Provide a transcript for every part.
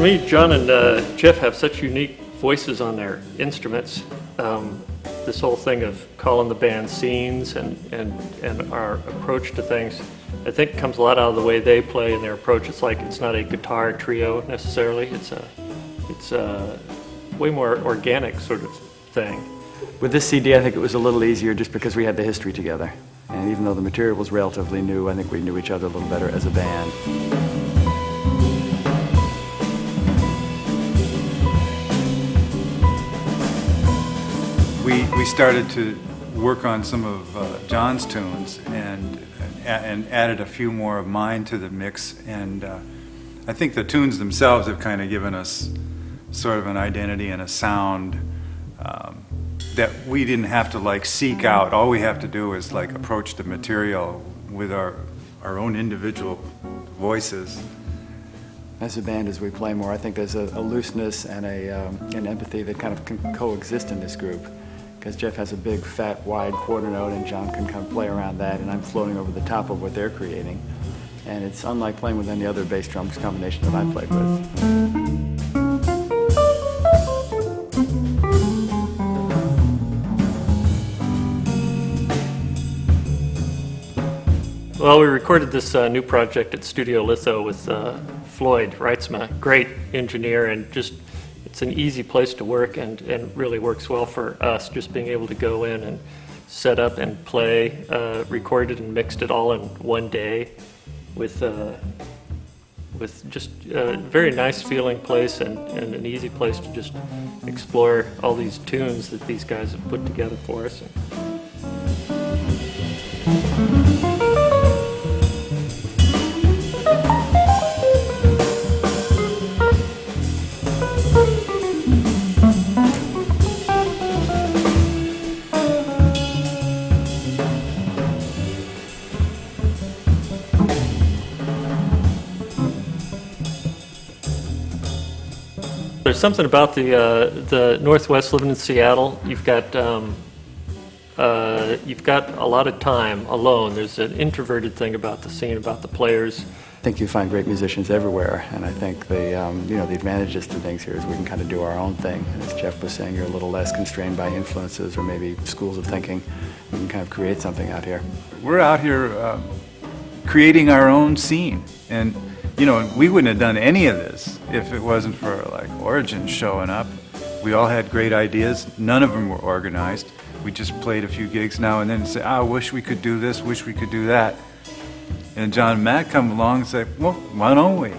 me, John and uh, Jeff have such unique voices on their instruments. Um, this whole thing of calling the band scenes and, and, and our approach to things, I think comes a lot out of the way they play and their approach. It's like it's not a guitar trio necessarily. It's a it's a way more organic sort of thing. With this CD, I think it was a little easier just because we had the history together. And even though the material was relatively new, I think we knew each other a little better as a band. We, started to work on some of uh, John's tunes and, and added a few more of mine to the mix. And uh, I think the tunes themselves have kind of given us sort of an identity and a sound um, that we didn't have to like seek out. All we have to do is like approach the material with our, our own individual voices. As a band, as we play more, I think there's a, a looseness and a, um, an empathy that kind of can coexist in this group. Because Jeff has a big, fat, wide quarter note, and John can kind of play around that, and I'm floating over the top of what they're creating. And it's unlike playing with any other bass drums combination that I've played with. Well, we recorded this uh, new project at Studio Litho with uh, Floyd Reitsma, great engineer, and just it's an easy place to work and, and really works well for us, just being able to go in and set up and play, uh, recorded and mixed it all in one day with, uh, with just a very nice feeling place and, and an easy place to just explore all these tunes that these guys have put together for us. There's something about the uh, the Northwest living in Seattle. You've got um, uh, you've got a lot of time alone. There's an introverted thing about the scene, about the players. I think you find great musicians everywhere, and I think the um, you know the advantages to things here is we can kind of do our own thing. As Jeff was saying, you're a little less constrained by influences or maybe schools of thinking. We can kind of create something out here. We're out here uh, creating our own scene, and you know we wouldn't have done any of this if it wasn't for like Origin showing up. We all had great ideas. None of them were organized. We just played a few gigs now and then and say, ah, "I oh, wish we could do this. Wish we could do that." And John and Matt come along and say, well, why don't we?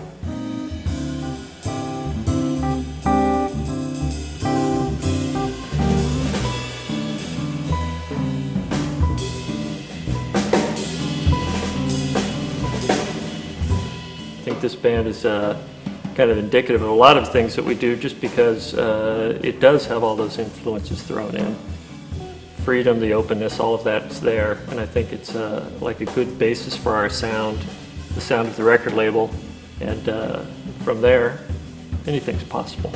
This band is uh, kind of indicative of a lot of things that we do just because uh, it does have all those influences thrown in. Freedom, the openness, all of that's there, and I think it's uh, like a good basis for our sound, the sound of the record label, and uh, from there, anything's possible.